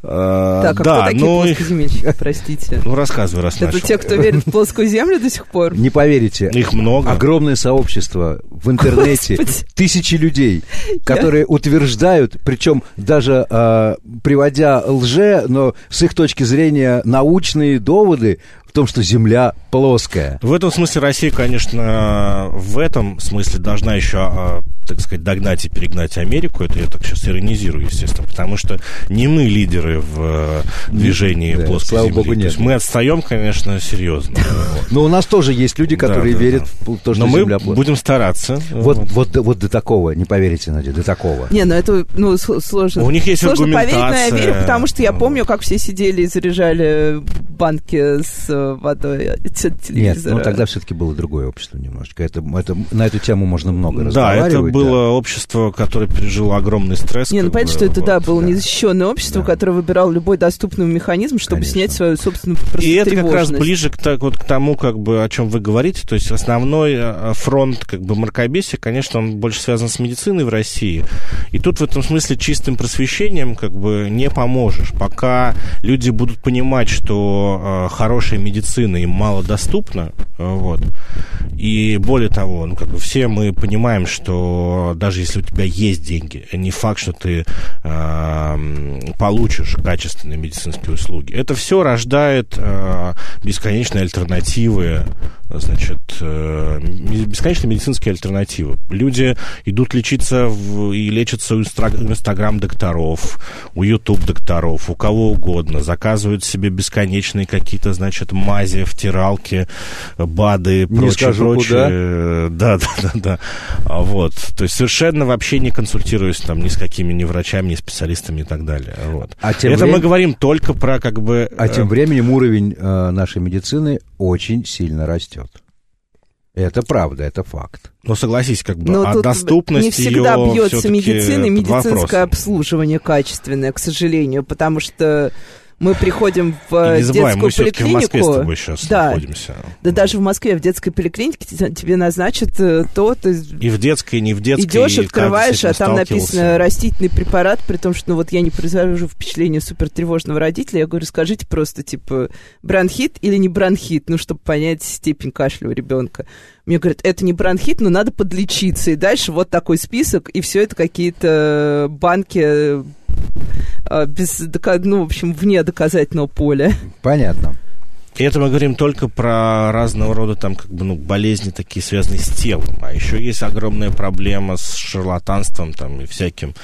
Э, Так, а да, кто такие ну, их- плоскоземельщики, простите? ну, рассказывай, раз Это начал. те, кто верит в плоскую землю до сих пор? не поверите, Их много. огромное сообщество в интернете, Господи. тысячи людей, которые утверждают, причем даже а, приводя лже, но с их точки зрения научные доводы том, что Земля плоская. В этом смысле Россия, конечно, в этом смысле должна еще, а, так сказать, догнать и перегнать Америку. Это я так сейчас иронизирую, естественно, потому что не мы лидеры в э, движении Да, плоской слава земли. богу, То нет. есть мы отстаем, конечно, серьезно. Но у нас тоже есть люди, которые Да, да, верят да. в то, что Но мы Земля плоская. будем стараться. Вот, вот, до- вот до такого, не поверите, Надя, до такого. Не, ну это ну, сложно. У них есть сложно поверить, но я аргументация. верю, потому что я помню, как все сидели и заряжали банки с э, водой от Нет, телевизора. ну тогда все-таки было другое общество немножечко. Это, это, на эту тему можно много Да, это разговаривать. было общество, которое пережило огромный стресс. Не, ну понятно, бы, что это, вот, да, было да. незащищенное общество, Да. которое выбирало любой доступный механизм, чтобы Конечно. снять свою собственную И это как раз ближе к, так, вот, к тому, как бы, о чем вы говорите. То есть основной э, фронт как бы, мракобесия, конечно, он больше связан с медициной в России. И тут в этом смысле чистым просвещением как бы не поможешь. Пока люди будут понимать, что э, хорошая медицина им мало доступна, э, вот. И более того, ну, как бы все мы понимаем, что даже если у тебя есть деньги, не факт, что ты э, получишь качественные медицинские услуги. Это все рождает э, бесконечные альтернативы, значит, э, бесконечные медицинские альтернативы. Люди идут лечиться в, и лечатся у инстаграм-докторов, у YouTube-докторов, у кого угодно, заказывают себе бесконечные какие-то, значит, мази, втиралки, БАДы, прочее, скажу, прочее. Да, да, да, да. А вот. То есть совершенно вообще не консультируюсь там ни с какими ни врачами, ни специалистами и так далее. Вот. А тем Это время... мы говорим только про как бы... А тем э, временем уровень э, нашей медицины очень сильно растет. Это правда, это факт. Но согласись, как бы, Но а доступность не всегда ее бьется медицина и медицинское обслуживание качественное, к сожалению, потому что мы приходим в не забывай, детскую мы поликлинику. В Москве с тобой сейчас да, находимся. Да, даже в Москве, в детской поликлинике тебе назначат э, то, ты... И в детской, и не в детской. Идешь, открываешь, а там написано растительный препарат, при том, что, ну вот я не произвожу впечатление супер тревожного родителя, я говорю, скажите просто, типа, бронхит или не бронхит, ну, чтобы понять степень кашля у ребенка. Мне говорят, это не бронхит, но надо подлечиться. И дальше вот такой список, и все это какие-то банки а, без, ну, в общем, вне доказательного поля. Понятно. И это мы говорим только про разного рода там как бы ну болезни такие связанные с телом, а еще есть огромная проблема с шарлатанством там и всяким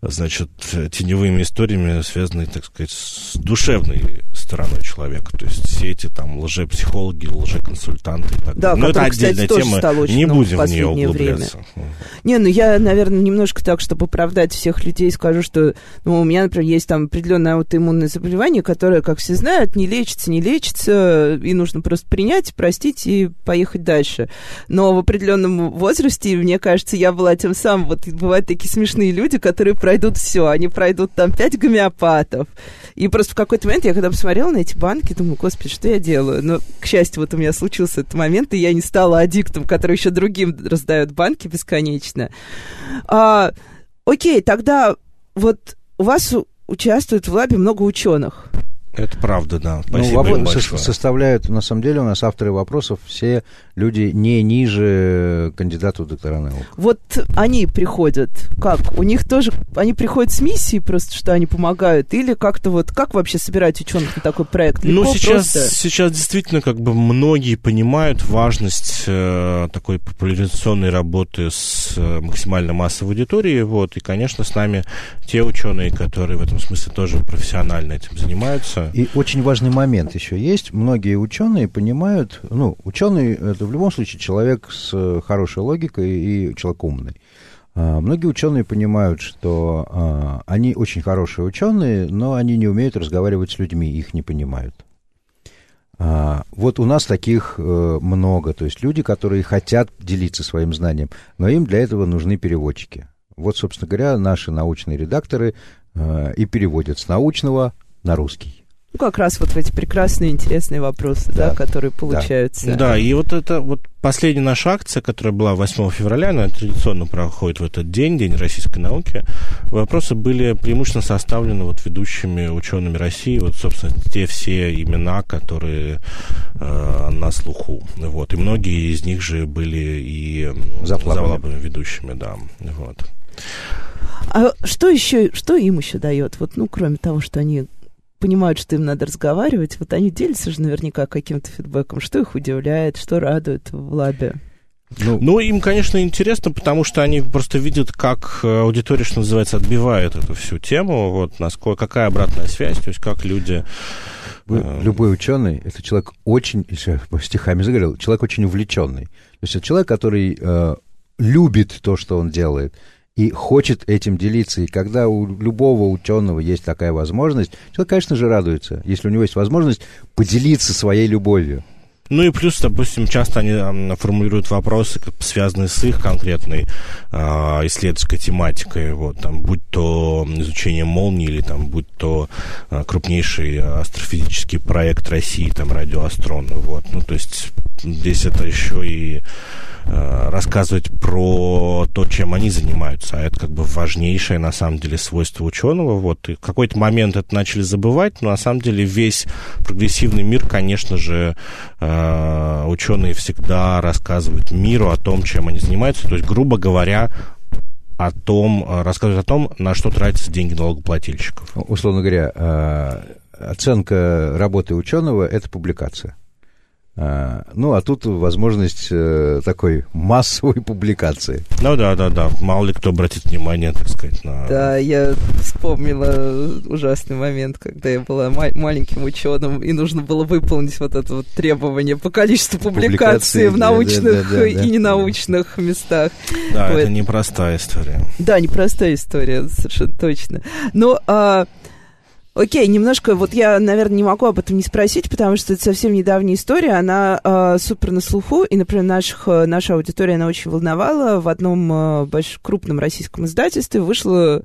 значит, теневыми историями, связанные, так сказать, с душевной стороной человека. То есть все эти там лжепсихологи, лжеконсультанты и так да, далее. Но это отдельная кстати, тема, не будем в, в нее углубляться. Время. Не, ну я, наверное, немножко так, чтобы оправдать всех людей, скажу, что ну, у меня, например, есть там определенное аутоиммунное заболевание, которое, как все знают, не лечится, не лечится, и нужно просто принять, простить и поехать дальше. Но в определенном возрасте, мне кажется, я была тем самым, вот бывают такие смешные люди, которые пройдут все, они пройдут там пять гомеопатов. И просто в какой-то момент я когда посмотрела на эти банки, думаю, господи, что я делаю? Но, к счастью, вот у меня случился этот момент, и я не стала аддиктом, который еще другим раздает банки бесконечно. А, окей, тогда вот у вас участвует в лабе много ученых. Это правда, да. Ну, Спасибо ну, со- составляют, на самом деле, у нас авторы вопросов все люди не ниже кандидатов в доктора наук. Вот они приходят, как? У них тоже, они приходят с миссией просто, что они помогают? Или как-то вот, как вообще собирать ученых на такой проект? Легко, ну, сейчас, просто? сейчас действительно как бы многие понимают важность э, такой популяризационной работы с э, максимально массовой аудиторией, вот, и, конечно, с нами те ученые, которые в этом смысле тоже профессионально этим занимаются, и очень важный момент еще есть. Многие ученые понимают, ну, ученый это в любом случае человек с хорошей логикой и человек умный. А, многие ученые понимают, что а, они очень хорошие ученые, но они не умеют разговаривать с людьми, их не понимают. А, вот у нас таких э, много, то есть люди, которые хотят делиться своим знанием, но им для этого нужны переводчики. Вот, собственно говоря, наши научные редакторы э, и переводят с научного на русский. Ну, как раз вот в эти прекрасные, интересные вопросы, да, да которые получаются. Да. да, и вот это вот последняя наша акция, которая была 8 февраля, она традиционно проходит в этот день, День российской науки. Вопросы были преимущественно составлены вот ведущими учеными России, вот, собственно, те все имена, которые э, на слуху. Вот, и многие из них же были и завлабами ведущими, да. Вот. А что еще, что им еще дает? Вот, ну, кроме того, что они понимают, что им надо разговаривать, вот они делятся же наверняка каким-то фидбэком, что их удивляет, что радует в лабе. Ну, ну, им, конечно, интересно, потому что они просто видят, как э, аудитория, что называется, отбивает эту всю тему, вот, насколько, какая обратная связь, то есть как люди... Э, любой ученый это человек очень, если стихами заговорил, человек очень увлеченный. То есть это человек, который э, любит то, что он делает, и хочет этим делиться. И когда у любого ученого есть такая возможность, человек, конечно же, радуется, если у него есть возможность поделиться своей любовью. Ну и плюс, допустим, часто они формулируют вопросы, связанные с их конкретной э, исследовательской тематикой, вот, там, будь то изучение молнии или там, будь то э, крупнейший астрофизический проект России, там, радиоастрон, вот, ну, то есть здесь это еще и рассказывать про то, чем они занимаются. А это как бы важнейшее, на самом деле, свойство ученого. Вот. И в какой-то момент это начали забывать, но на самом деле весь прогрессивный мир, конечно же, э, ученые всегда рассказывают миру о том, чем они занимаются. То есть, грубо говоря, о том, рассказывают о том, на что тратятся деньги налогоплательщиков. Условно говоря, оценка работы ученого – это публикация. А, ну, а тут возможность э, такой массовой публикации. Ну да, да, да. Мало ли кто обратит внимание, так сказать, на... Да, я вспомнила ужасный момент, когда я была ма- маленьким ученым, и нужно было выполнить вот это вот требование по количеству публикаций, в научных да, да, да, и ненаучных местах. Да, вот. это непростая история. Да, непростая история, совершенно точно. Но... А, Окей, немножко, вот я, наверное, не могу об этом не спросить, потому что это совсем недавняя история, она э, супер на слуху, и, например, наших, наша аудитория, она очень волновала. В одном э, большом, крупном российском издательстве вышла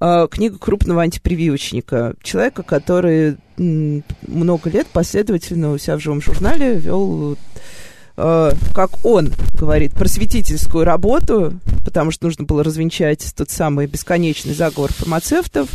э, книга крупного антипрививочника, человека, который много лет последовательно у себя в живом журнале вел э, как он говорит, просветительскую работу, потому что нужно было развенчать тот самый бесконечный заговор фармацевтов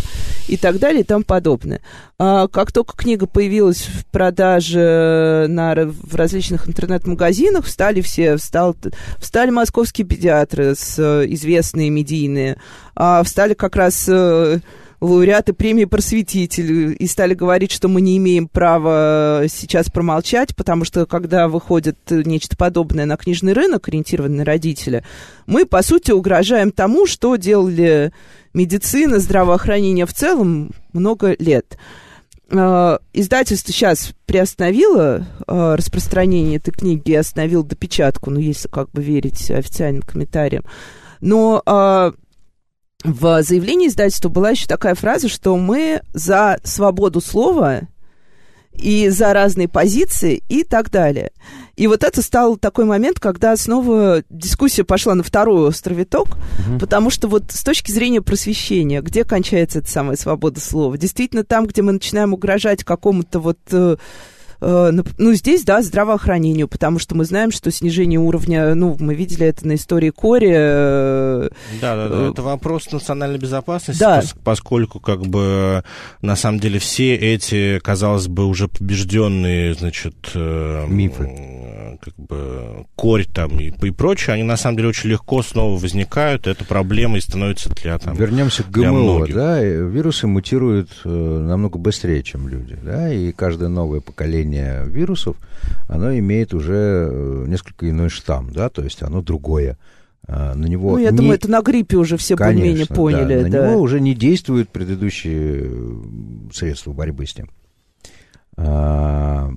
и так далее и тому подобное. А как только книга появилась в продаже на, в различных интернет-магазинах, встали все, встал, встали московские педиатры с, э, известные медийные, а встали как раз э, лауреаты премии «Просветитель» и стали говорить, что мы не имеем права сейчас промолчать, потому что когда выходит нечто подобное на книжный рынок, ориентированный на родителя, мы, по сути, угрожаем тому, что делали медицина, здравоохранение в целом много лет. А, издательство сейчас приостановило распространение этой книги и остановило допечатку, ну, если как бы верить официальным комментариям. Но в заявлении издательства была еще такая фраза, что мы за свободу слова и за разные позиции и так далее. И вот это стал такой момент, когда снова дискуссия пошла на второй острый виток, угу. потому что вот с точки зрения просвещения, где кончается эта самая свобода слова? Действительно, там, где мы начинаем угрожать какому-то вот Э, ну, здесь, да, здравоохранению, потому что мы знаем, что снижение уровня, ну, мы видели это на истории Кори. Э, да, да, да, э, это вопрос национальной безопасности, да. поскольку, как бы, на самом деле, все эти, казалось бы, уже побежденные, значит... Мифы. Как бы, корь там и, и прочее, они, на самом деле, очень легко снова возникают, это проблема и становится для, там, Вернемся к ГМО, да, вирусы мутируют намного быстрее, чем люди, да, и каждое новое поколение поколение вирусов, оно имеет уже э, несколько иной штамм, да, то есть оно другое. А, на него ну, я не... думаю, это на гриппе уже все более-менее поняли. Да, на да. него уже не действуют предыдущие средства борьбы с ним. А,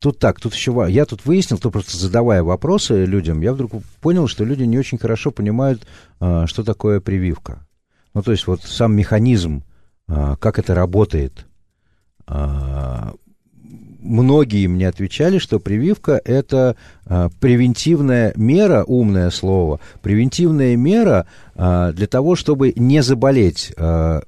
тут так, тут еще... Я тут выяснил, то просто задавая вопросы людям, я вдруг понял, что люди не очень хорошо понимают, а, что такое прививка. Ну, то есть вот сам механизм, как это работает многие мне отвечали, что прививка – это а, превентивная мера, умное слово, превентивная мера а, для того, чтобы не заболеть, а,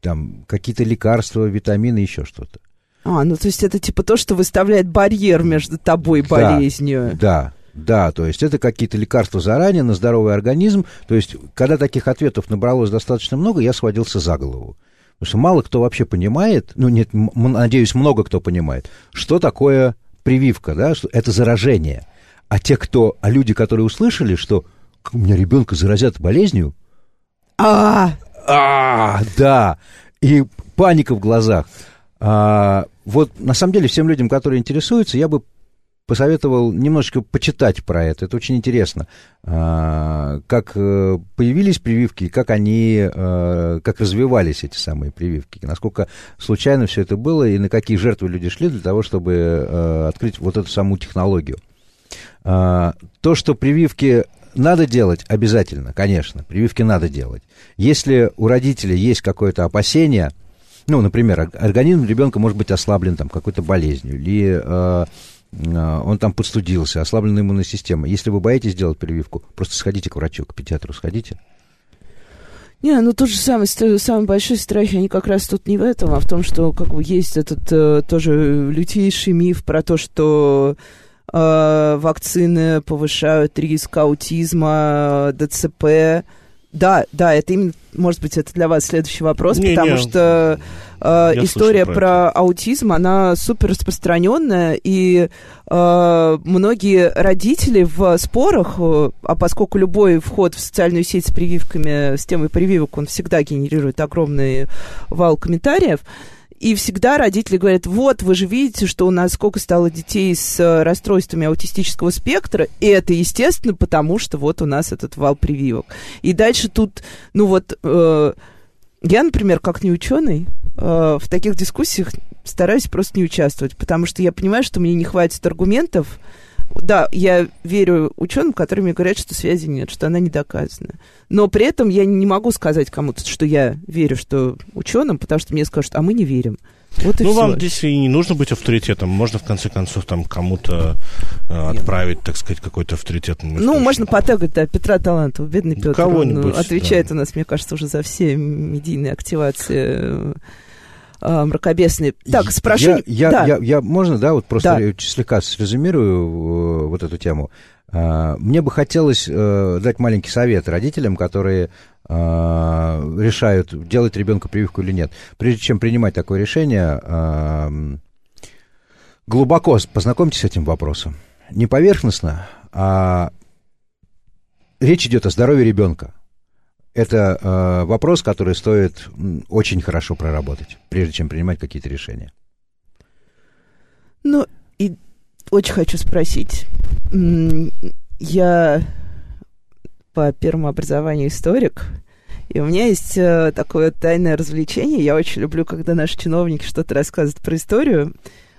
там, какие-то лекарства, витамины, еще что-то. А, ну то есть это типа то, что выставляет барьер между тобой и болезнью. Да, да, то есть это какие-то лекарства заранее на здоровый организм. То есть, когда таких ответов набралось достаточно много, я схватился за голову. Потому что мало кто вообще понимает, ну, нет, надеюсь, много кто понимает, что такое прививка, да, что это заражение. А те, кто, а люди, которые услышали, что у меня ребенка заразят болезнью, а, а, да, и паника в глазах. А, вот на самом деле всем людям, которые интересуются, я бы посоветовал немножечко почитать про это. Это очень интересно. А, как э, появились прививки, как они, э, как развивались эти самые прививки, насколько случайно все это было и на какие жертвы люди шли для того, чтобы э, открыть вот эту саму технологию. А, то, что прививки надо делать обязательно, конечно, прививки надо делать. Если у родителей есть какое-то опасение, ну, например, организм ребенка может быть ослаблен там какой-то болезнью, или а, он там подстудился, ослабленная иммунная система. Если вы боитесь делать прививку, просто сходите к врачу, к педиатру сходите. Не, ну тот же самый, самый большой страх, они как раз тут не в этом, а в том, что как бы есть этот э, тоже лютейший миф про то, что э, вакцины повышают риск аутизма, ДЦП. Да, да, это именно, может быть, это для вас следующий вопрос, не, потому не. что э, история про, про аутизм, она супер распространенная, и э, многие родители в спорах, э, а поскольку любой вход в социальную сеть с прививками, с темой прививок, он всегда генерирует огромный вал комментариев, и всегда родители говорят, вот, вы же видите, что у нас сколько стало детей с э, расстройствами аутистического спектра, и это, естественно, потому что вот у нас этот вал прививок. И дальше тут, ну вот, э, я, например, как не ученый, э, в таких дискуссиях стараюсь просто не участвовать, потому что я понимаю, что мне не хватит аргументов, да, я верю ученым, которые мне говорят, что связи нет, что она не доказана. Но при этом я не могу сказать кому-то, что я верю что ученым, потому что мне скажут, а мы не верим. Вот ну, вам здесь и не нужно быть авторитетом. Можно, в конце концов, там кому-то э, отправить, так сказать, какой-то авторитетный Ну, можно потегать, да, Петра Талантова, бедный Петр. Кого-нибудь, он отвечает да. у нас, мне кажется, уже за все медийные активации э, мракобесные. Так, спрошу... Я, я, да. я, я, можно, да, вот просто да. слегка срезюмирую э, вот эту тему. Э, мне бы хотелось э, дать маленький совет родителям, которые э, решают, делать ребенка прививку или нет. Прежде чем принимать такое решение, глубоко познакомьтесь с этим вопросом. Не поверхностно, а речь идет о здоровье ребенка это э, вопрос, который стоит очень хорошо проработать, прежде чем принимать какие-то решения. Ну, и очень хочу спросить. Я по первому образованию историк, и у меня есть э, такое тайное развлечение. Я очень люблю, когда наши чиновники что-то рассказывают про историю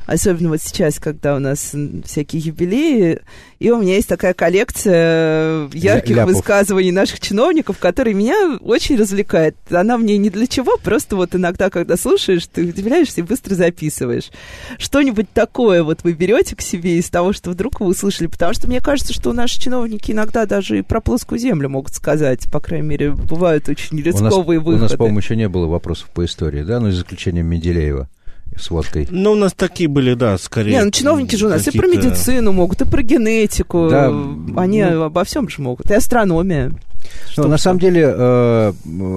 особенно вот сейчас, когда у нас всякие юбилеи, и у меня есть такая коллекция ярких Ляпов. высказываний наших чиновников, которые меня очень развлекает. Она мне не для чего, просто вот иногда, когда слушаешь, ты удивляешься и быстро записываешь. Что-нибудь такое вот вы берете к себе из того, что вдруг вы услышали, потому что мне кажется, что наши чиновники иногда даже и про плоскую землю могут сказать, по крайней мере, бывают очень рисковые у нас, выходы. У нас, по-моему, еще не было вопросов по истории, да, ну, за исключением Менделеева с водкой. Ну, у нас такие были, да, скорее. Не, ну чиновники же у нас и про медицину могут, и про генетику. Да, Они ну, обо всем же могут. И астрономия. Ну, на самом деле, э,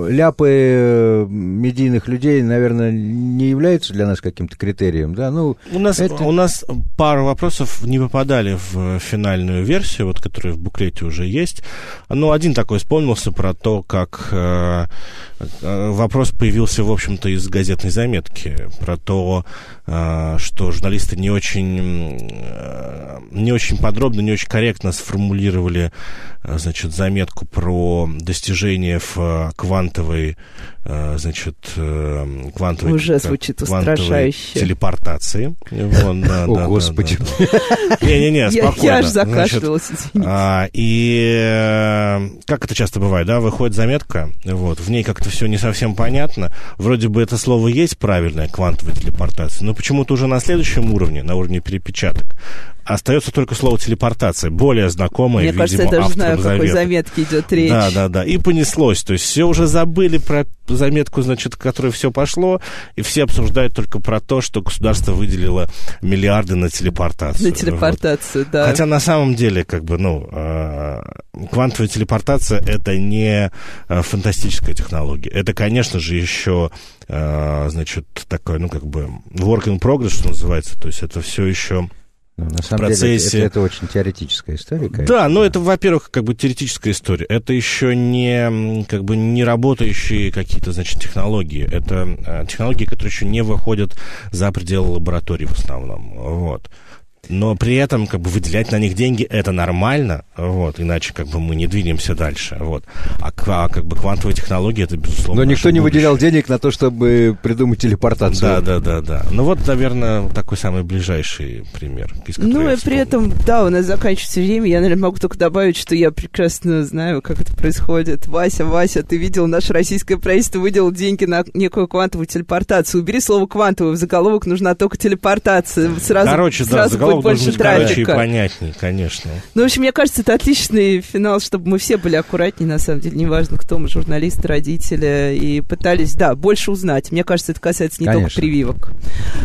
ляпы э, медийных людей, наверное, не являются для нас каким-то критерием, да? Ну, у нас, это... у нас пару вопросов не попадали в финальную версию, вот, которая в буклете уже есть. Ну, один такой вспомнился про то, как э, э вопрос появился, в общем-то, из газетной заметки, про то, э, что журналисты не очень, э, не очень подробно, не очень корректно сформулировали, э, значит, заметку про достижения в э, квантовой, э, значит, э, квантовой, Уже звучит устрашающе. телепортации. Вон, да, О, да, Господи. Не-не-не, спокойно. Я аж закашлялась, извините. А, и как это часто бывает, да, выходит заметка, вот, в ней как-то все не совсем понятно. Вроде бы это слово есть правильное, квантовая телепортация, но почему-то уже на следующем уровне, на уровне перепечаток, Остается только слово телепортация, более знакомое, Мне видимо, кажется, я даже знаю, о какой заметке идет речь. Да, да, да. И понеслось. То есть все уже забыли про заметку, значит, которой все пошло, и все обсуждают только про то, что государство выделило миллиарды на телепортацию. На телепортацию, вот. да. Хотя на самом деле, как бы, ну, э, квантовая телепортация это не э, фантастическая технология. Это, конечно же, еще э, значит, такой, ну, как бы, work in progress, что называется. То есть это все еще ну, на самом процессе... деле, это, это очень теоретическая история, конечно. Да, но это, во-первых, как бы теоретическая история. Это еще не, как бы, не работающие какие-то, значит, технологии. Это э, технологии, которые еще не выходят за пределы лаборатории в основном. Вот но при этом как бы выделять на них деньги это нормально, вот, иначе как бы мы не двинемся дальше, вот. А, а как бы квантовые технологии это безусловно. Но никто не выделял денег на то, чтобы придумать телепортацию. Да, да, да, да. Ну вот, наверное, такой самый ближайший пример. ну и при этом, да, у нас заканчивается время. Я, наверное, могу только добавить, что я прекрасно знаю, как это происходит. Вася, Вася, ты видел, наше российское правительство выделило деньги на некую квантовую телепортацию. Убери слово квантовую, в заголовок нужна только телепортация. Сразу, Короче, сразу да, будет больше трафика. и понятнее, конечно. Ну, в общем, мне кажется, это отличный финал, чтобы мы все были аккуратнее, на самом деле, неважно, кто мы, журналисты, родители, и пытались, да, больше узнать. Мне кажется, это касается не конечно. только прививок.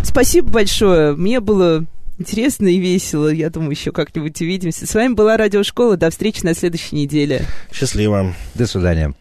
Спасибо большое. Мне было интересно и весело. Я думаю, еще как-нибудь увидимся. С вами была Радиошкола. До встречи на следующей неделе. Счастливо. До свидания.